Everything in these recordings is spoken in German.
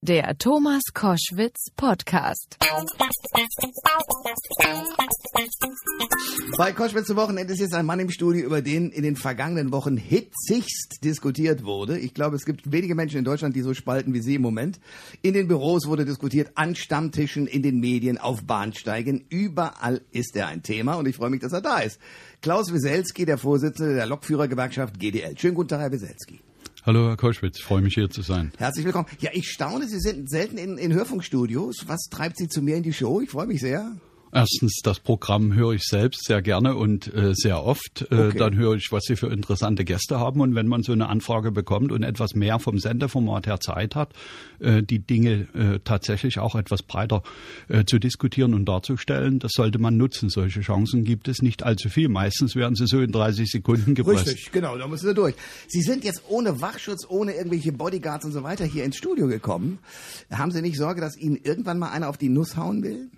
Der Thomas Koschwitz Podcast. Bei Koschwitz zum Wochenende ist jetzt ein Mann im Studio, über den in den vergangenen Wochen hitzigst diskutiert wurde. Ich glaube, es gibt wenige Menschen in Deutschland, die so spalten wie Sie im Moment. In den Büros wurde diskutiert, an Stammtischen, in den Medien, auf Bahnsteigen. Überall ist er ein Thema und ich freue mich, dass er da ist. Klaus Wieselski, der Vorsitzende der Lokführergewerkschaft GDL. Schönen guten Tag, Herr Wieselski. Hallo Herr Koschwitz, freue mich hier zu sein. Herzlich willkommen. Ja, ich staune, Sie sind selten in, in Hörfunkstudios. Was treibt Sie zu mir in die Show? Ich freue mich sehr. Erstens, das Programm höre ich selbst sehr gerne und äh, sehr oft. Äh, Okay. Dann höre ich, was Sie für interessante Gäste haben. Und wenn man so eine Anfrage bekommt und etwas mehr vom Sendeformat her Zeit hat, äh, die Dinge äh, tatsächlich auch etwas breiter äh, zu diskutieren und darzustellen, das sollte man nutzen. Solche Chancen gibt es nicht allzu viel. Meistens werden sie so in 30 Sekunden gepresst. Richtig, genau, da müssen Sie durch. Sie sind jetzt ohne Wachschutz, ohne irgendwelche Bodyguards und so weiter hier ins Studio gekommen. Haben Sie nicht Sorge, dass Ihnen irgendwann mal einer auf die Nuss hauen will?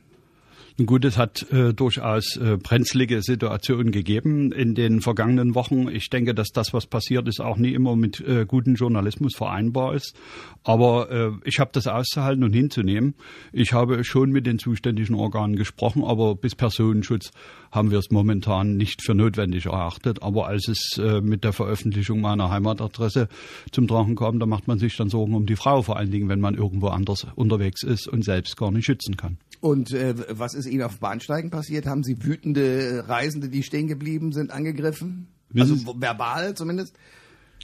Gut, es hat äh, durchaus äh, brenzlige Situationen gegeben in den vergangenen Wochen. Ich denke, dass das, was passiert ist, auch nie immer mit äh, gutem Journalismus vereinbar ist. Aber äh, ich habe das auszuhalten und hinzunehmen. Ich habe schon mit den zuständigen Organen gesprochen, aber bis Personenschutz haben wir es momentan nicht für notwendig erachtet. Aber als es äh, mit der Veröffentlichung meiner Heimatadresse zum Tragen kam, da macht man sich dann Sorgen um die Frau, vor allen Dingen, wenn man irgendwo anders unterwegs ist und selbst gar nicht schützen kann. Und äh, was ist Ihnen auf Bahnsteigen passiert? Haben Sie wütende Reisende, die stehen geblieben sind, angegriffen? Wissen Also verbal zumindest?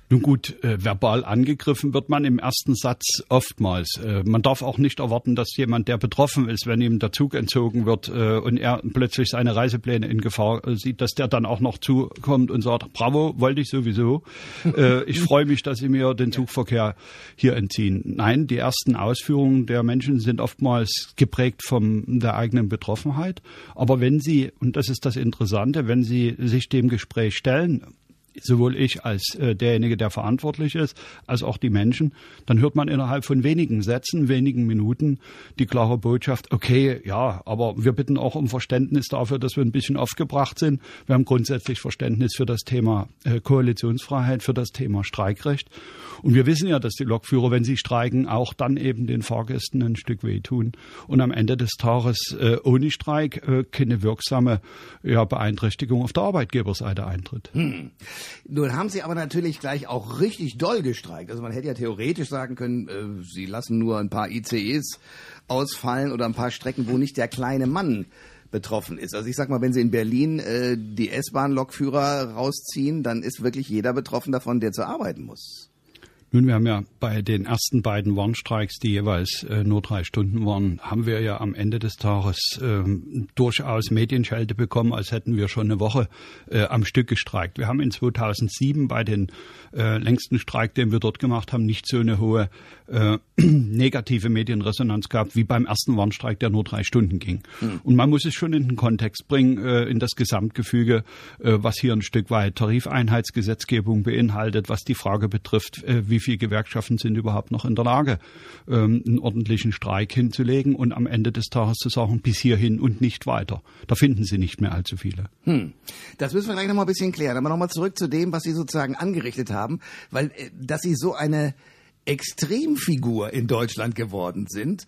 Nun gut, äh, verbal angegriffen wird man im ersten Satz oftmals. Äh, man darf auch nicht erwarten, dass jemand, der betroffen ist, wenn ihm der Zug entzogen wird äh, und er plötzlich seine Reisepläne in Gefahr äh, sieht, dass der dann auch noch zukommt und sagt, bravo, wollte ich sowieso. äh, ich freue mich, dass Sie mir den Zugverkehr hier entziehen. Nein, die ersten Ausführungen der Menschen sind oftmals geprägt von der eigenen Betroffenheit. Aber wenn Sie, und das ist das Interessante, wenn Sie sich dem Gespräch stellen, sowohl ich als äh, derjenige, der verantwortlich ist, als auch die Menschen, dann hört man innerhalb von wenigen Sätzen, wenigen Minuten die klare Botschaft, okay, ja, aber wir bitten auch um Verständnis dafür, dass wir ein bisschen aufgebracht sind. Wir haben grundsätzlich Verständnis für das Thema äh, Koalitionsfreiheit, für das Thema Streikrecht. Und wir wissen ja, dass die Lokführer, wenn sie streiken, auch dann eben den Fahrgästen ein Stück wehtun. Und am Ende des Tages äh, ohne Streik äh, keine wirksame ja, Beeinträchtigung auf der Arbeitgeberseite eintritt. Nun haben Sie aber natürlich gleich auch richtig doll gestreikt. Also man hätte ja theoretisch sagen können, äh, Sie lassen nur ein paar ICEs ausfallen oder ein paar Strecken, wo nicht der kleine Mann betroffen ist. Also ich sag mal, wenn Sie in Berlin äh, die S-Bahn-Lokführer rausziehen, dann ist wirklich jeder betroffen davon, der zur arbeiten muss. Nun, wir haben ja bei den ersten beiden Warnstreiks, die jeweils äh, nur drei Stunden waren, haben wir ja am Ende des Tages ähm, durchaus Medienschelte bekommen, als hätten wir schon eine Woche äh, am Stück gestreikt. Wir haben in 2007 bei den äh, längsten Streik, den wir dort gemacht haben, nicht so eine hohe äh, negative Medienresonanz gehabt wie beim ersten Warnstreik, der nur drei Stunden ging. Und man muss es schon in den Kontext bringen, äh, in das Gesamtgefüge, äh, was hier ein Stück weit Tarifeinheitsgesetzgebung beinhaltet, was die Frage betrifft, äh, wie viele Gewerkschaften sind überhaupt noch in der Lage, ähm, einen ordentlichen Streik hinzulegen und am Ende des Tages zu sagen, bis hierhin und nicht weiter. Da finden Sie nicht mehr allzu viele. Das müssen wir gleich noch mal ein bisschen klären. Aber noch mal zurück zu dem, was Sie sozusagen angerichtet haben, weil äh, dass Sie so eine Extremfigur in Deutschland geworden sind.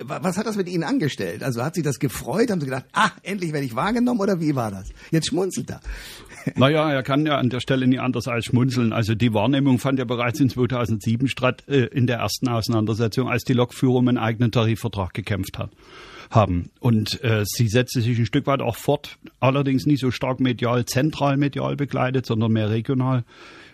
Wa- Was hat das mit Ihnen angestellt? Also hat Sie das gefreut? Haben Sie gedacht, ah, endlich werde ich wahrgenommen oder wie war das? Jetzt schmunzelt er. Naja, er kann ja an der Stelle nie anders als schmunzeln. Also die Wahrnehmung fand ja bereits in 2007 statt, äh, in der ersten Auseinandersetzung, als die Lokführer um einen eigenen Tarifvertrag gekämpft hat haben. Und äh, sie setzte sich ein Stück weit auch fort, allerdings nicht so stark medial, zentral medial begleitet, sondern mehr regional.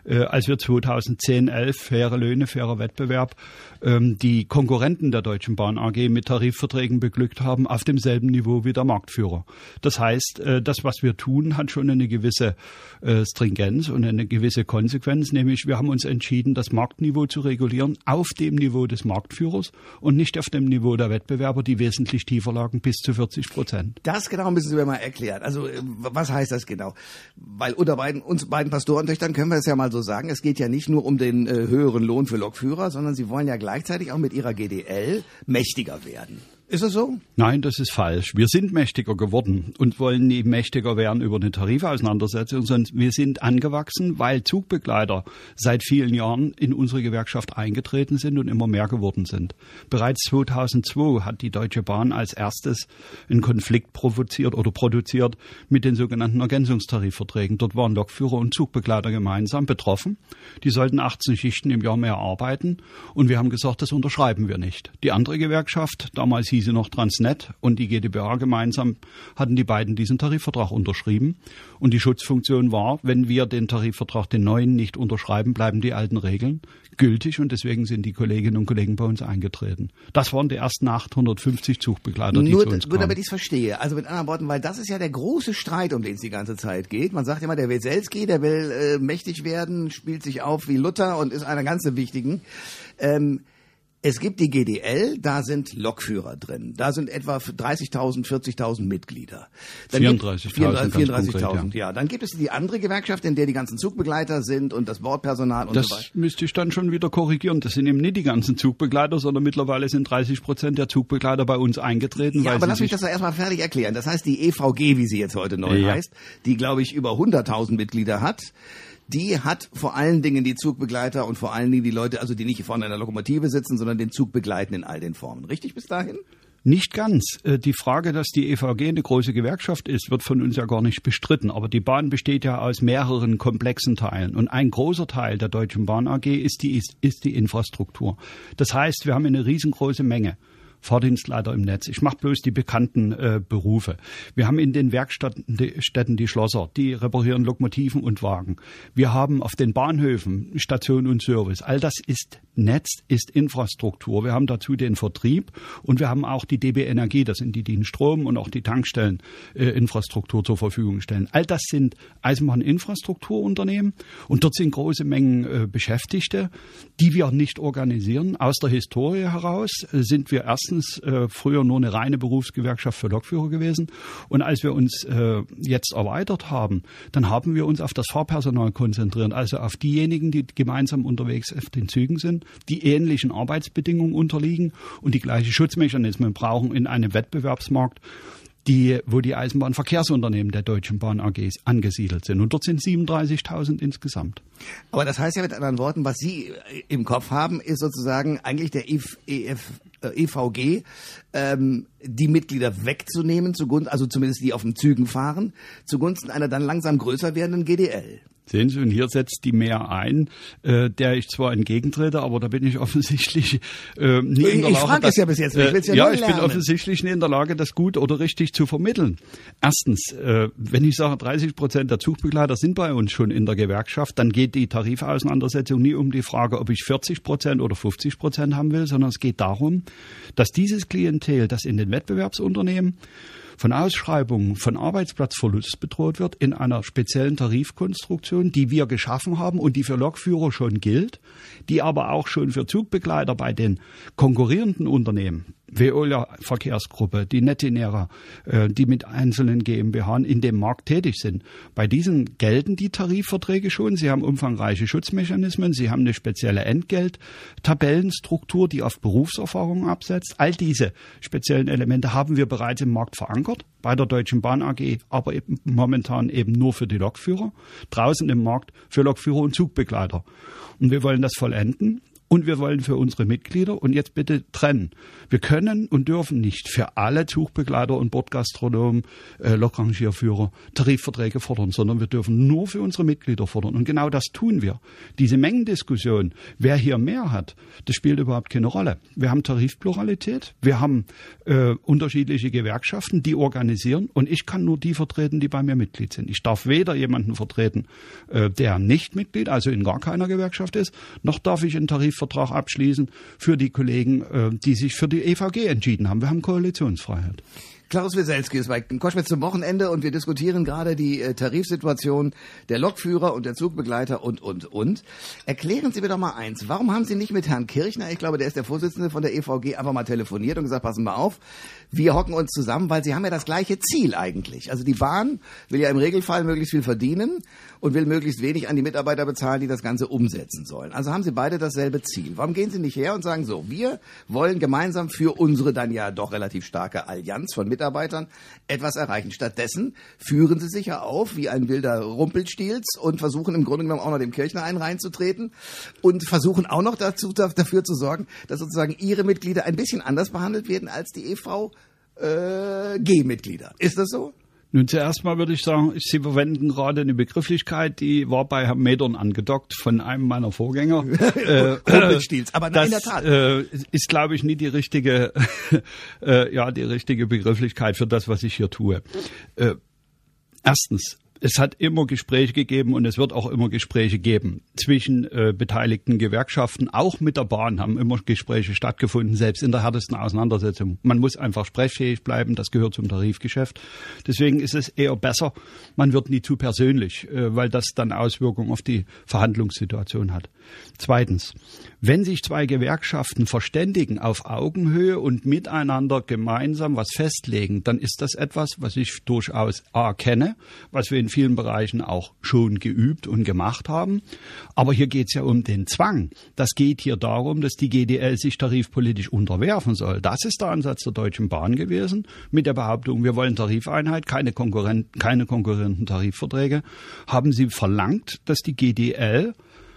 Äh, als wir 2010, 11 faire Löhne, fairer Wettbewerb ähm, die Konkurrenten der Deutschen Bahn AG mit Tarifverträgen beglückt haben, auf demselben Niveau wie der Marktführer. Das heißt, äh, das, was wir tun, hat schon eine gewisse äh, Stringenz und eine gewisse Konsequenz, nämlich wir haben uns entschieden, das Marktniveau zu regulieren auf dem Niveau des Marktführers und nicht auf dem Niveau der Wettbewerber, die wesentlich tiefer lagen, bis zu 40 Prozent. Das genau müssen Sie mir mal erklären. Also äh, was heißt das genau? Weil unter beiden, uns beiden Pastorentöchtern können wir es ja mal so sagen, es geht ja nicht nur um den äh, höheren Lohn für Lokführer, sondern Sie wollen ja gleichzeitig auch mit Ihrer GDL mächtiger werden. Ist das so? Nein, das ist falsch. Wir sind mächtiger geworden und wollen nie mächtiger werden über eine Tarifauseinandersetzung, sondern wir sind angewachsen, weil Zugbegleiter seit vielen Jahren in unsere Gewerkschaft eingetreten sind und immer mehr geworden sind. Bereits 2002 hat die Deutsche Bahn als erstes einen Konflikt provoziert oder produziert mit den sogenannten Ergänzungstarifverträgen. Dort waren Lokführer und Zugbegleiter gemeinsam betroffen. Die sollten 18 Schichten im Jahr mehr arbeiten und wir haben gesagt, das unterschreiben wir nicht. Die andere Gewerkschaft, damals hieß sie noch Transnet und die GdBA gemeinsam hatten die beiden diesen Tarifvertrag unterschrieben. Und die Schutzfunktion war, wenn wir den Tarifvertrag, den neuen, nicht unterschreiben, bleiben die alten Regeln gültig und deswegen sind die Kolleginnen und Kollegen bei uns eingetreten. Das waren die ersten 850 Zugbegleiter, die Nur, zu uns nur kamen. damit ich es verstehe. Also mit anderen Worten, weil das ist ja der große Streit, um den es die ganze Zeit geht. Man sagt immer, der Weselski, der will äh, mächtig werden, spielt sich auf wie Luther und ist einer ganz wichtigen. Ähm, es gibt die GDL, da sind Lokführer drin. Da sind etwa 30.000, 40.000 Mitglieder. Dann gibt- 34.000 ganz 34.000, konkret, ja. Dann gibt es die andere Gewerkschaft, in der die ganzen Zugbegleiter sind und das Bordpersonal und Das so weiter. müsste ich dann schon wieder korrigieren. Das sind eben nicht die ganzen Zugbegleiter, sondern mittlerweile sind 30 Prozent der Zugbegleiter bei uns eingetreten. Ja, aber lass mich das doch erstmal fertig erklären. Das heißt, die EVG, wie sie jetzt heute neu Ja. heißt, die, glaube ich, über 100.000 Mitglieder hat, die hat vor allen Dingen die Zugbegleiter und vor allen Dingen die Leute, also die nicht vorne in der Lokomotive sitzen, sondern den Zug begleiten in all den Formen. Richtig bis dahin? Nicht ganz. Äh, Die Frage, dass die EVG eine große Gewerkschaft ist, wird von uns ja gar nicht bestritten. Aber die Bahn besteht ja aus mehreren komplexen Teilen. Und ein großer Teil der Deutschen Bahn AG ist die, ist, ist die Infrastruktur. Das heißt, wir haben eine riesengroße Menge. Fahrdienstleiter im Netz. Ich mache bloß die bekannten äh, Berufe. Wir haben in den Werkstätten die, Schlosser, die reparieren Lokomotiven und Wagen. Wir haben auf den Bahnhöfen Station und Service. All das ist Netz, ist Infrastruktur. Wir haben dazu den Vertrieb und wir haben auch die DB Energie, das sind die, die den Strom und auch die Tankstellen äh, zur Verfügung stellen. All das sind Eisenbahninfrastrukturunternehmen und dort sind große Mengen äh, Beschäftigte, die wir nicht organisieren. Aus der Historie heraus äh, sind wir erstens äh, früher nur eine reine Berufsgewerkschaft für Lokführer gewesen. Und als wir uns äh, jetzt erweitert haben, dann haben wir uns auf das Fahrpersonal konzentriert, also auf diejenigen, die gemeinsam unterwegs auf den Zügen sind, die ähnlichen Arbeitsbedingungen unterliegen und die gleichen Schutzmechanismen brauchen in einem Wettbewerbsmarkt die, wo die Eisenbahnverkehrsunternehmen der Deutschen Bahn AGs angesiedelt sind. Und dort sind 37.000 insgesamt. Aber das heißt ja mit anderen Worten, was Sie äh, im Kopf haben, ist sozusagen eigentlich der EF, EF, äh, EVG, ähm, die Mitglieder wegzunehmen, zugunsten, also zumindest die auf den Zügen fahren, zugunsten einer dann langsam größer werdenden GDL. Sehen Sie, und hier setzt die mehr ein, äh, der ich zwar entgegentrete, aber da bin ich offensichtlich äh, nie in der Ich Lage. frag es das- ja bis jetzt nicht, ich will's ja ja, nur ich bin lernen. offensichtlich nicht in der Lage, das gut oder richtig zu vermitteln. Erstens, äh, wenn ich sage, 30 Prozent der Zugbegleiter sind bei uns schon in der Gewerkschaft, dann geht die Tarifauseinandersetzung nie um die Frage, ob ich 40 Prozent oder 50 Prozent haben will, sondern es geht darum, dass dieses Klientel, das in den Wettbewerbsunternehmen von Ausschreibungen, von Arbeitsplatzverlust bedroht wird, in einer speziellen Tarifkonstruktion, die wir geschaffen haben und die für Lokführer schon gilt, die aber auch schon für Zugbegleiter bei den konkurrierenden Unternehmen, Veolia Verkehrsgruppe, die Netinera, äh, die mit einzelnen GmbH in dem Markt tätig sind. Bei diesen gelten die Tarifverträge schon. Sie haben umfangreiche Schutzmechanismen, sie haben eine spezielle Entgelttabellenstruktur, die auf Berufserfahrung absetzt. All diese speziellen Elemente haben wir bereits im Markt verankert, bei der Deutschen Bahn AG, aber eben momentan eben nur für die Lokführer, draußen im Markt für Lokführer und Zugbegleiter. Und wir wollen das vollenden. Und wir wollen für unsere Mitglieder und jetzt bitte trennen. Wir können und dürfen nicht für alle Zugbegleiter und Bordgastronomen, äh, Lokrangierführer Tarifverträge fordern, sondern wir dürfen nur für unsere Mitglieder fordern. Und genau das tun wir. Diese Mengendiskussion, wer hier mehr hat, das spielt überhaupt keine Rolle. Wir haben Tarifpluralität, wir haben äh, unterschiedliche Gewerkschaften, die organisieren und ich kann nur die vertreten, die bei mir Mitglied sind. Ich darf weder jemanden vertreten, äh, der nicht Mitglied, also in gar keiner Gewerkschaft ist, noch darf ich einen Tarifvertrag abschließen für die Kollegen, äh, die sich für die EVG entschieden haben. Wir haben Koalitionsfreiheit. Klaus Wieselski ist bei Koschwitz zum Wochenende und wir diskutieren gerade die äh, Tarifsituation der Lokführer und der Zugbegleiter und, und, und. Erklären Sie mir doch mal eins. Warum haben Sie nicht mit Herrn Kirchner, ich glaube, der ist der Vorsitzende von der EVG, einfach mal telefoniert und gesagt, passen mal auf, wir hocken uns zusammen, weil Sie haben ja das gleiche Ziel eigentlich. Also die Bahn will ja im Regelfall möglichst viel verdienen und will möglichst wenig an die Mitarbeiter bezahlen, die das Ganze umsetzen sollen. Also haben Sie beide dasselbe Ziel. Warum gehen Sie nicht her und sagen so, wir wollen gemeinsam für unsere dann ja doch relativ starke Allianz von Mitarbeitern etwas erreichen. Stattdessen führen Sie sich ja auf wie ein wilder Rumpelstilz und versuchen im Grunde genommen auch noch dem Kirchner einen reinzutreten und versuchen auch noch dazu, dafür zu sorgen, dass sozusagen Ihre Mitglieder ein bisschen anders behandelt werden als die EVG äh. Ist das so? Nun, zuerst mal würde ich sagen, Sie verwenden gerade eine Begrifflichkeit, die war bei Herrn Medern angedockt von einem meiner Vorgänger. äh, aber das, in der Tat. Äh, ist, glaube ich, nie die richtige, äh, ja, die richtige Begrifflichkeit für das, was ich hier tue. Äh, erstens, es hat immer Gespräche gegeben und es wird auch immer Gespräche geben zwischen äh, beteiligten Gewerkschaften. Auch mit der Bahn haben immer Gespräche stattgefunden, selbst in der härtesten Auseinandersetzung. Man muss einfach sprechfähig bleiben, das gehört zum Tarifgeschäft. Deswegen ist es eher besser, man wird nie zu persönlich, äh, weil das dann Auswirkungen auf die Verhandlungssituation hat. Zweitens, wenn sich zwei Gewerkschaften verständigen auf Augenhöhe und miteinander gemeinsam was festlegen, dann ist das etwas, was ich durchaus erkenne, was wir in vielen Bereichen auch schon geübt und gemacht haben. Aber hier geht es ja um den Zwang. Das geht hier darum, dass die GDL sich tarifpolitisch unterwerfen soll. Das ist der Ansatz der Deutschen Bahn gewesen, mit der Behauptung, wir wollen Tarifeinheit, keine, Konkurrenten, keine konkurrierenden Tarifverträge. Haben sie verlangt, dass die GDL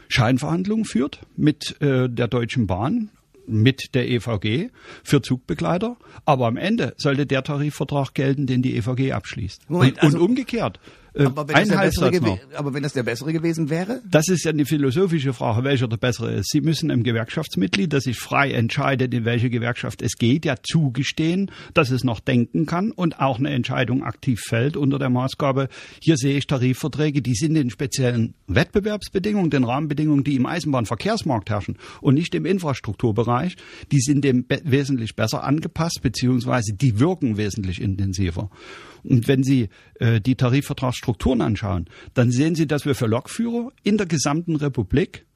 Scheinverhandlungen führt mit äh, der Deutschen Bahn, mit der EVG für Zugbegleiter, aber am Ende sollte der Tarifvertrag gelten, den die EVG abschließt. Moment, und, also, und umgekehrt. Äh, aber, wenn das der aber wenn das der bessere gewesen wäre? Das ist ja eine philosophische Frage, welcher der bessere ist. Sie müssen einem Gewerkschaftsmitglied, das sich frei entscheidet, in welche Gewerkschaft es geht, ja zugestehen, dass es noch denken kann und auch eine Entscheidung aktiv fällt unter der Maßgabe, hier sehe ich Tarifverträge, die sind in speziellen Wettbewerbsbedingungen, den Rahmenbedingungen, die im Eisenbahnverkehrsmarkt herrschen und nicht im Infrastrukturbereich, die sind dem wesentlich besser angepasst, beziehungsweise die wirken wesentlich intensiver. Und wenn Sie äh, die Tarifvertragsstrukturen anschauen, dann sehen Sie, dass wir für Lokführer in der gesamten Republik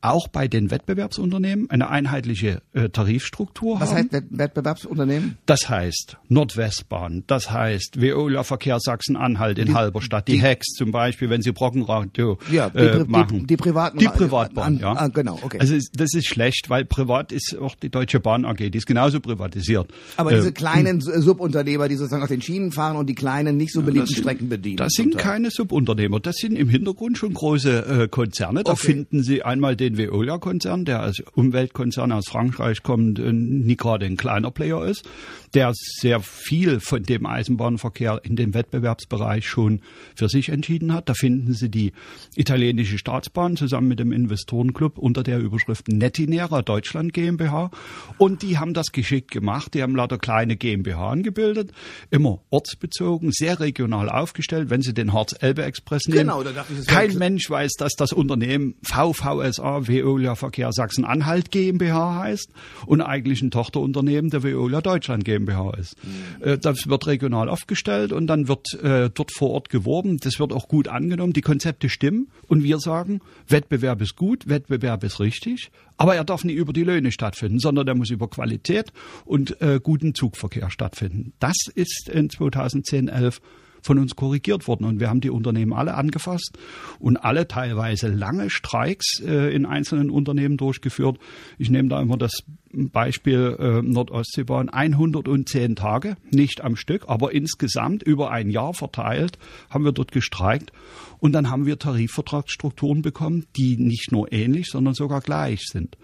auch bei den Wettbewerbsunternehmen eine einheitliche äh, Tarifstruktur Was haben. heißt Wettbewerbsunternehmen? Das heißt Nordwestbahn, das heißt Veolia Verkehr Sachsen-Anhalt in die, Halberstadt, die, die Hex zum Beispiel, wenn sie Brockenradio ja, die, äh, machen. Die, die, privaten Die Privatbahn, an, ja. Ah, genau, okay. Also das ist schlecht, weil privat ist auch die Deutsche Bahn AG, die ist genauso privatisiert. Aber äh, diese kleinen hm. Subunternehmer, die sozusagen auf den Schienen fahren und die kleinen, nicht so beliebten sind, Strecken bedienen. Das sind keine Subunternehmer, das sind im Hintergrund schon große äh, Konzerne. Da okay. finden Sie einmal den den Veolia-Konzern, der als Umweltkonzern aus Frankreich kommt, äh, nie gerade ein kleiner Player ist, der sehr viel von dem Eisenbahnverkehr in dem Wettbewerbsbereich schon für sich entschieden hat. Da finden Sie die italienische Staatsbahn zusammen mit dem Investorenclub unter der Überschrift Netinera Deutschland GmbH. Und die haben das geschickt gemacht. Die haben lauter kleine GmbH gebildet, immer ortsbezogen, sehr regional aufgestellt. Wenn Sie den Harz-Elbe-Express nehmen, genau, kein Mensch weiß, dass das Unternehmen VVSA Veolia Verkehr Sachsen-Anhalt GmbH heißt und eigentlich ein Tochterunternehmen der Veolia Deutschland GmbH ist. Mhm. Das wird regional aufgestellt und dann wird äh, dort vor Ort geworben. Das wird auch gut angenommen. Die Konzepte stimmen und wir sagen, Wettbewerb ist gut, Wettbewerb ist richtig, aber er darf nicht über die Löhne stattfinden, sondern der muss über Qualität und äh, guten Zugverkehr stattfinden. Das ist in 2010, 11 von uns korrigiert worden. Und wir haben die Unternehmen alle angefasst und alle teilweise lange Streiks äh, in einzelnen Unternehmen durchgeführt. Ich nehme da immer das Beispiel äh, Nordostseebahn 110 Tage, nicht am Stück, aber insgesamt über ein Jahr verteilt haben wir dort gestreikt und dann haben wir Tarifvertragsstrukturen bekommen, die nicht nur ähnlich, sondern sogar gleich sind.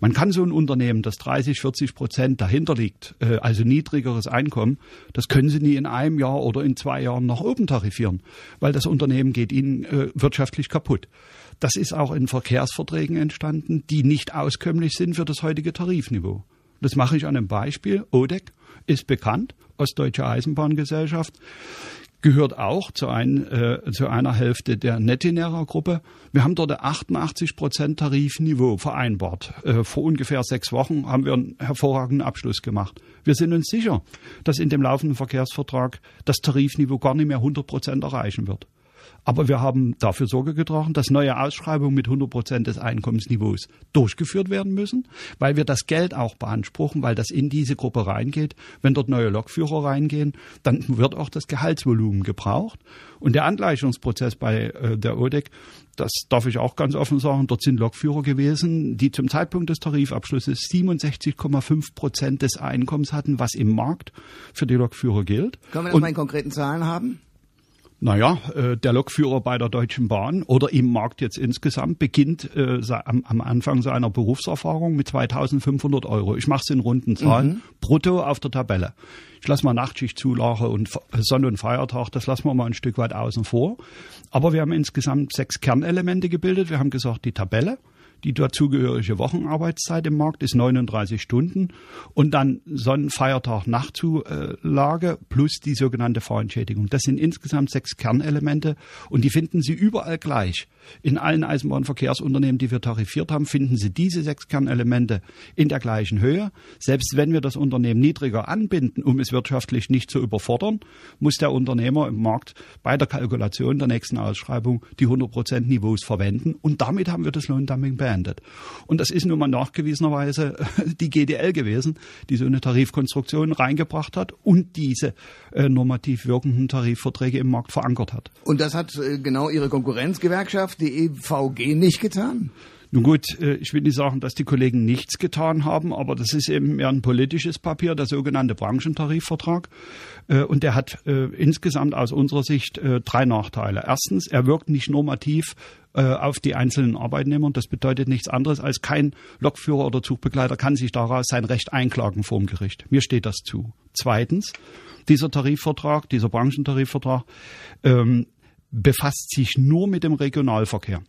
Man kann so ein Unternehmen, das 30, 40 Prozent dahinter liegt, äh, also niedrigeres Einkommen, das können Sie nie in einem Jahr oder in zwei Jahren nach oben tarifieren, weil das Unternehmen geht Ihnen äh, wirtschaftlich kaputt. Das ist auch in Verkehrsverträgen entstanden, die nicht auskömmlich sind für das heutige Tarifniveau. Das mache ich an einem Beispiel. ODEC ist bekannt, Ostdeutsche Eisenbahngesellschaft gehört auch zu, ein, äh, zu einer Hälfte der Netinera-Gruppe. Wir haben dort 88 Prozent Tarifniveau vereinbart. Äh, vor ungefähr sechs Wochen haben wir einen hervorragenden Abschluss gemacht. Wir sind uns sicher, dass in dem laufenden Verkehrsvertrag das Tarifniveau gar nicht mehr 100 Prozent erreichen wird. Aber wir haben dafür Sorge getragen, dass neue Ausschreibungen mit 100 Prozent des Einkommensniveaus durchgeführt werden müssen, weil wir das Geld auch beanspruchen, weil das in diese Gruppe reingeht. Wenn dort neue Lokführer reingehen, dann wird auch das Gehaltsvolumen gebraucht. Und der Angleichungsprozess bei äh, der ODEC, das darf ich auch ganz offen sagen, dort sind Lokführer gewesen, die zum Zeitpunkt des Tarifabschlusses 67,5 Prozent des Einkommens hatten, was im Markt für die Lokführer gilt. Können wir das mal in konkreten Zahlen haben? Naja, äh, der Lokführer bei der Deutschen Bahn oder im Markt jetzt insgesamt beginnt äh, am, am, Anfang seiner Berufserfahrung mit 2500 Euro. Ich mache es in runden Zahlen, mhm. brutto auf der Tabelle. Ich lasse mal Nachtschichtzulage und Sonn- und Feiertag, das lassen wir mal ein Stück weit außen vor. Aber wir haben insgesamt sechs Kernelemente gebildet. Wir haben gesagt, die Tabelle, die dazugehörige Wochenarbeitszeit im Markt ist 39 Stunden und dann Sonnenfeiertag Nachzulage plus die sogenannte Fahrentschädigung. Das sind insgesamt sechs Kernelemente und die finden Sie überall gleich. In allen Eisenbahnverkehrsunternehmen, die wir tarifiert haben, finden Sie diese sechs Kernelemente in der gleichen Höhe. Selbst wenn wir das Unternehmen niedriger anbinden, um es wirtschaftlich nicht zu überfordern, muss der Unternehmer im Markt bei der Kalkulation der nächsten Ausschreibung die 100% Niveaus verwenden. Und damit haben wir das Lohndumping beendet. Und das ist nun mal nachgewiesenerweise die GDL gewesen, die so eine Tarifkonstruktion reingebracht hat und diese äh, normativ wirkenden Tarifverträge im Markt verankert hat. Und das hat äh, genau Ihre Konkurrenzgewerkschaft die EVG nicht getan? Nun gut, äh, ich will nicht sagen, dass die Kollegen nichts getan haben, aber das ist eben mehr ein politisches Papier, der sogenannte Branchentarifvertrag. Äh, und der hat äh, insgesamt aus unserer Sicht drei Nachteile. Erstens, er wirkt nicht normativ auf die einzelnen Arbeitnehmer. Das bedeutet nichts anderes als kein Lokführer oder Zugbegleiter kann sich daraus sein Recht einklagen vor dem Gericht. Mir steht das zu. Zweitens, dieser Tarifvertrag, dieser Branchentarifvertrag, ähm, befasst sich nur mit dem Regionalverkehr.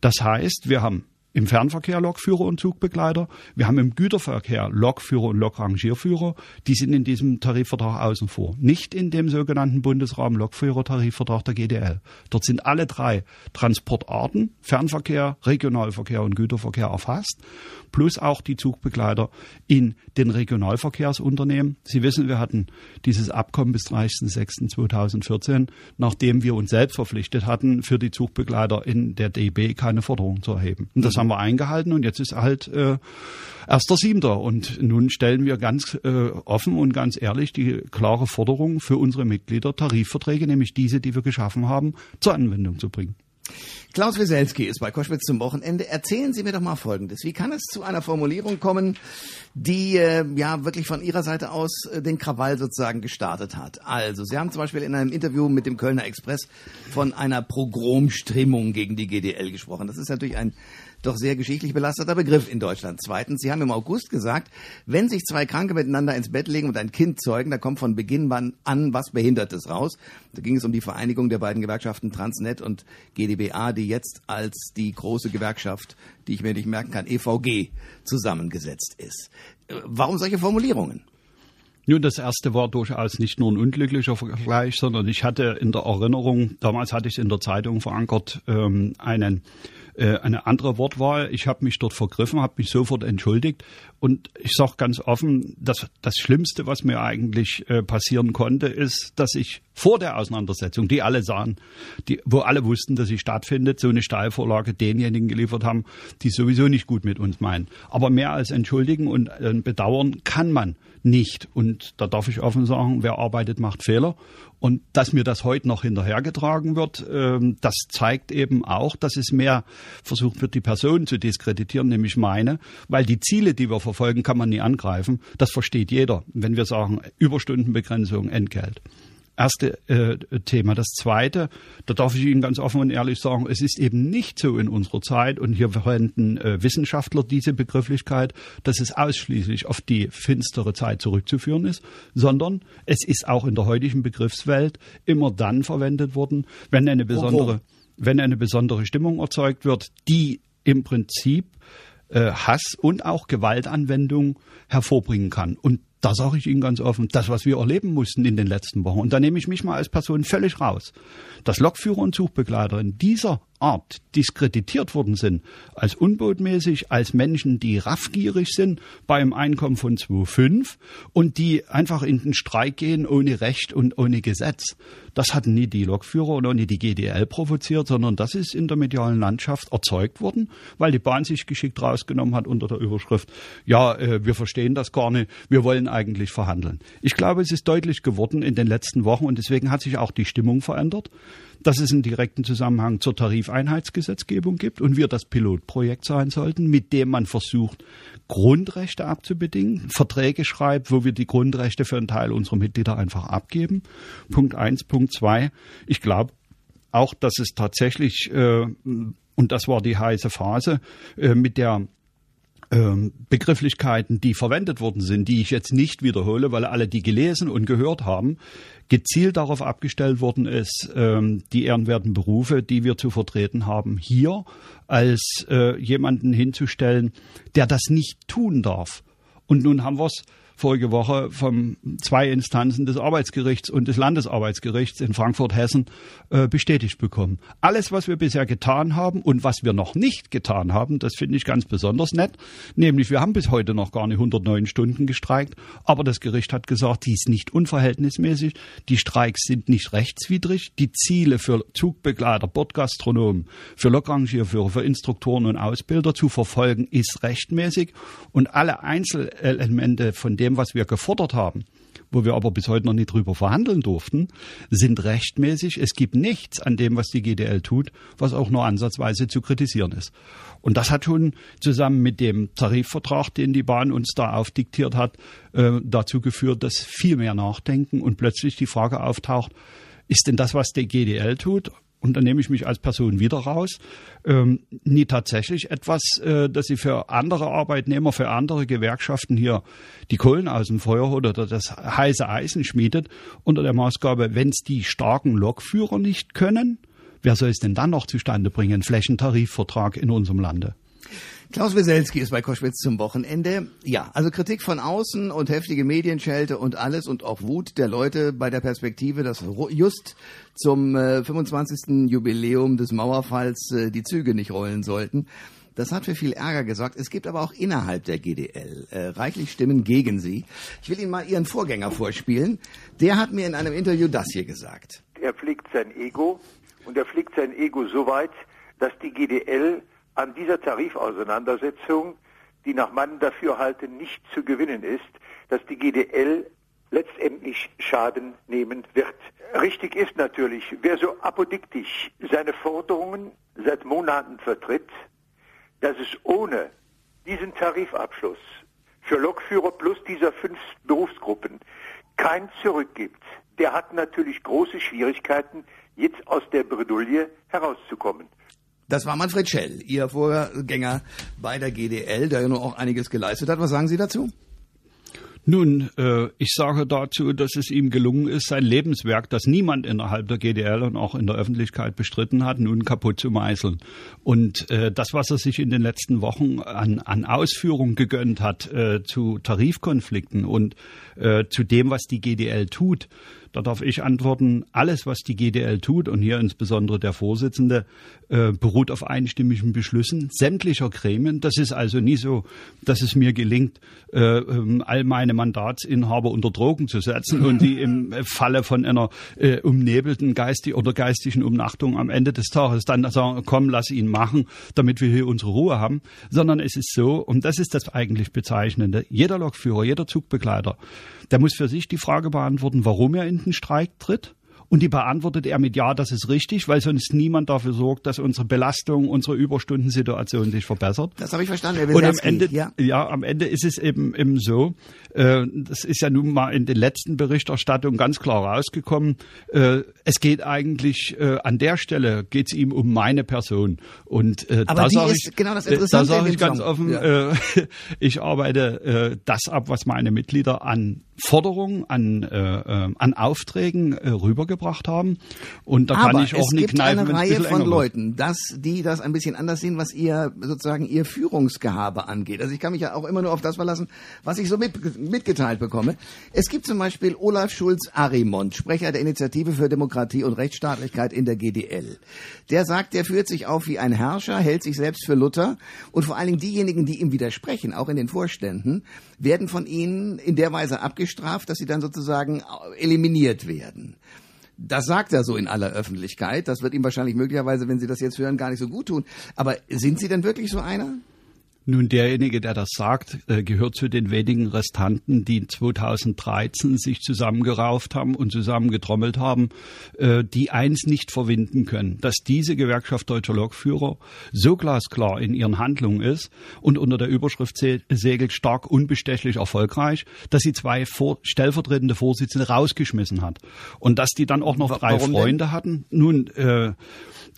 Das heißt, wir haben im Fernverkehr Lokführer und Zugbegleiter. Wir haben im Güterverkehr Lokführer und Lokrangierführer. Die sind in diesem Tarifvertrag außen vor. Nicht in dem sogenannten Bundesrahmen Lokführertarifvertrag der GDL. Dort sind alle drei Transportarten, Fernverkehr, Regionalverkehr und Güterverkehr erfasst plus auch die Zugbegleiter in den Regionalverkehrsunternehmen. Sie wissen, wir hatten dieses Abkommen bis 30.06.2014, nachdem wir uns selbst verpflichtet hatten, für die Zugbegleiter in der DB keine Forderung zu erheben. Und das. Haben wir eingehalten und jetzt ist halt äh, erster Siebter. Und nun stellen wir ganz äh, offen und ganz ehrlich die klare Forderung für unsere Mitglieder, Tarifverträge, nämlich diese, die wir geschaffen haben, zur Anwendung zu bringen. Klaus Wieselski ist bei Koschwitz zum Wochenende. Erzählen Sie mir doch mal Folgendes. Wie kann es zu einer Formulierung kommen, die äh, ja wirklich von Ihrer Seite aus äh, den Krawall sozusagen gestartet hat? Also, Sie haben zum Beispiel in einem Interview mit dem Kölner Express von einer Progromstimmung gegen die GDL gesprochen. Das ist natürlich ein doch sehr geschichtlich belasteter Begriff in Deutschland. Zweitens, Sie haben im August gesagt, wenn sich zwei Kranke miteinander ins Bett legen und ein Kind zeugen, da kommt von Beginn an was Behindertes raus. Da ging es um die Vereinigung der beiden Gewerkschaften Transnet und GdBA, die jetzt als die große Gewerkschaft, die ich mir nicht merken kann, EVG zusammengesetzt ist. Warum solche Formulierungen? Nun, das erste war durchaus nicht nur ein unglücklicher Vergleich, sondern ich hatte in der Erinnerung, damals hatte ich es in der Zeitung verankert, ähm, einen äh, eine andere Wortwahl. Ich habe mich dort vergriffen, habe mich sofort entschuldigt und ich sage ganz offen, dass das Schlimmste, was mir eigentlich äh, passieren konnte, ist, dass ich vor der Auseinandersetzung, die alle sahen, die, wo alle wussten, dass sie stattfindet, so eine Steilvorlage denjenigen geliefert haben, die sowieso nicht gut mit uns meinen. Aber mehr als entschuldigen und äh, bedauern kann man nicht. Und da darf ich offen sagen, wer arbeitet, macht Fehler. Und dass mir das heute noch hinterhergetragen wird, ähm, das zeigt eben auch, dass es mehr versucht wird, die Person zu diskreditieren, nämlich meine, weil die Ziele, die wir verfolgen, kann man nie angreifen. Das versteht jeder, wenn wir sagen Überstundenbegrenzung, Entgelt erste äh, Thema. Das zweite, da darf ich Ihnen ganz offen und ehrlich sagen, es ist eben nicht so in unserer Zeit, und hier verwenden äh, Wissenschaftler diese Begrifflichkeit, dass es ausschließlich auf die finstere Zeit zurückzuführen ist, sondern es ist auch in der heutigen Begriffswelt immer dann verwendet worden, wenn eine besondere, wenn eine besondere Stimmung erzeugt wird, die im Prinzip äh, Hass und auch Gewaltanwendung hervorbringen kann. Und Da sage ich Ihnen ganz offen, das, was wir erleben mussten in den letzten Wochen, und da nehme ich mich mal als Person völlig raus, dass Lokführer und Zugbegleiter in dieser Art diskreditiert worden sind, als unbotmäßig, als Menschen, die raffgierig sind bei einem Einkommen von 2,5 und die einfach in den Streik gehen ohne Recht und ohne Gesetz. Das hatten nie die Lokführer und auch nie die GDL provoziert, sondern das ist in der medialen Landschaft erzeugt worden, weil die Bahn sich geschickt rausgenommen hat unter der Überschrift, ja, äh, wir verstehen das gar nicht, wir wollen eigentlich verhandeln. Ich glaube, es ist deutlich geworden in den letzten Wochen und deswegen hat sich auch die Stimmung verändert dass es einen direkten Zusammenhang zur Tarifeinheitsgesetzgebung gibt und wir das Pilotprojekt sein sollten, mit dem man versucht, Grundrechte abzubedingen, Verträge schreibt, wo wir die Grundrechte für einen Teil unserer Mitglieder einfach abgeben. Punkt eins, Punkt zwei. Ich glaube auch, dass es tatsächlich, äh, und das war die heiße Phase, äh, mit der ähm, Begrifflichkeiten, die verwendet worden sind, die ich jetzt nicht wiederhole, weil alle die gelesen und gehört haben, gezielt darauf abgestellt worden ist, ähm, die ehrenwerten Berufe, die wir zu vertreten haben, hier als äh, jemanden hinzustellen, der das nicht tun darf. Und nun haben wir es vorige Woche von zwei Instanzen des Arbeitsgerichts und des Landesarbeitsgerichts in Frankfurt-Hessen äh, bestätigt bekommen. Alles, was wir bisher getan haben und was wir noch nicht getan haben, das finde ich ganz besonders nett. Nämlich, wir haben bis heute noch gar nicht 109 Stunden gestreikt, aber das Gericht hat gesagt, dies nicht unverhältnismäßig, die Streiks sind nicht rechtswidrig, die Ziele für Zugbegleiter, Bordgastronomen, für Lokrangierführer, für Instruktoren und Ausbilder zu verfolgen, ist rechtmäßig und alle Einzelelemente von dem, was wir gefordert haben, wo wir aber bis heute noch nicht drüber verhandeln durften, sind rechtmäßig. Es gibt nichts an dem, was die GDL tut, was auch nur ansatzweise zu kritisieren ist. Und das hat schon zusammen mit dem Tarifvertrag, den die Bahn uns da aufdiktiert hat, äh, dazu geführt, dass viel mehr nachdenken und plötzlich die Frage auftaucht, ist denn das, was die GDL tut, und dann nehme ich mich als Person wieder raus, ähm, nie tatsächlich etwas, äh, dass sie für andere Arbeitnehmer, für andere Gewerkschaften hier die Kohlen aus dem Feuer oder das heiße Eisen schmiedet unter der Maßgabe, wenn es die starken Lokführer nicht können, wer soll es denn dann noch zustande bringen? Flächentarifvertrag in unserem Lande. Klaus Weselski ist bei Koschwitz zum Wochenende. Ja, also Kritik von außen und heftige Medienschelte und alles und auch Wut der Leute bei der Perspektive, dass just zum äh, 25. Jubiläum des Mauerfalls äh, die Züge nicht rollen sollten. Das hat für viel Ärger gesorgt. Es gibt aber auch innerhalb der GDL äh, reichlich Stimmen gegen sie. Ich will Ihnen mal Ihren Vorgänger vorspielen. Der hat mir in einem Interview das hier gesagt. Er pflegt sein Ego und er pflegt sein Ego so weit, dass die GDL an dieser Tarifauseinandersetzung, die nach meinem Dafürhalten nicht zu gewinnen ist, dass die GDL letztendlich Schaden nehmen wird. Richtig ist natürlich, wer so apodiktisch seine Forderungen seit Monaten vertritt, dass es ohne diesen Tarifabschluss für Lokführer plus dieser fünf Berufsgruppen kein Zurück gibt, der hat natürlich große Schwierigkeiten, jetzt aus der Bredouille herauszukommen. Das war Manfred Schell, Ihr Vorgänger bei der GDL, der ja nur auch einiges geleistet hat. Was sagen Sie dazu? Nun, äh, ich sage dazu, dass es ihm gelungen ist, sein Lebenswerk, das niemand innerhalb der GDL und auch in der Öffentlichkeit bestritten hat, nun kaputt zu meißeln. Und äh, das, was er sich in den letzten Wochen an, an Ausführung gegönnt hat äh, zu Tarifkonflikten und äh, zu dem, was die GDL tut, da darf ich antworten, alles, was die GDL tut, und hier insbesondere der Vorsitzende, äh, beruht auf einstimmigen Beschlüssen sämtlicher Gremien. Das ist also nie so, dass es mir gelingt, äh, ähm, all meine Mandatsinhaber unter Drogen zu setzen und die im Falle von einer äh, umnebelten geistig oder geistigen Umnachtung am Ende des Tages dann sagen, komm, lass ihn machen, damit wir hier unsere Ruhe haben, sondern es ist so, und das ist das eigentlich Bezeichnende, jeder Lokführer, jeder Zugbegleiter, der muss für sich die Frage beantworten, warum er in den Streik tritt und die beantwortet er mit Ja, das ist richtig, weil sonst niemand dafür sorgt, dass unsere Belastung, unsere Überstundensituation sich verbessert. Das habe ich verstanden. Herr und am Ende, ja. ja. am Ende ist es eben, eben so, äh, das ist ja nun mal in den letzten Berichterstattungen ganz klar rausgekommen, äh, es geht eigentlich äh, an der Stelle geht es ihm um meine Person. Und äh, Aber da sage ich, genau das Interessante da sage ich ganz Song. offen, ja. äh, ich arbeite äh, das ab, was meine Mitglieder an Forderungen an, äh, äh, an Aufträgen äh, rübergebracht haben. Und da Aber kann ich auch es nicht gibt kneifen, eine ein Reihe von. Leuten, dass die das ein bisschen anders sehen, was ihr sozusagen ihr Führungsgehabe angeht. Also ich kann mich ja auch immer nur auf das verlassen, was ich so mit, mitgeteilt bekomme. Es gibt zum Beispiel Olaf Schulz-Arimont, Sprecher der Initiative für Demokratie und Rechtsstaatlichkeit in der GDL. Der sagt, der führt sich auf wie ein Herrscher, hält sich selbst für Luther und vor allen Dingen diejenigen, die ihm widersprechen, auch in den Vorständen, werden von ihnen in der Weise abgestraft, dass sie dann sozusagen eliminiert werden. Das sagt er so in aller Öffentlichkeit. Das wird ihm wahrscheinlich möglicherweise, wenn Sie das jetzt hören, gar nicht so gut tun. Aber sind Sie denn wirklich so einer? Nun, derjenige, der das sagt, äh, gehört zu den wenigen Restanten, die 2013 sich zusammengerauft haben und zusammengetrommelt haben, äh, die eins nicht verwinden können, dass diese Gewerkschaft Deutscher Lokführer so glasklar in ihren Handlungen ist und unter der Überschrift se- segelt stark unbestechlich erfolgreich, dass sie zwei vor stellvertretende Vorsitzende rausgeschmissen hat. Und dass die dann auch noch drei warum denn? Freunde hatten. Nun, äh,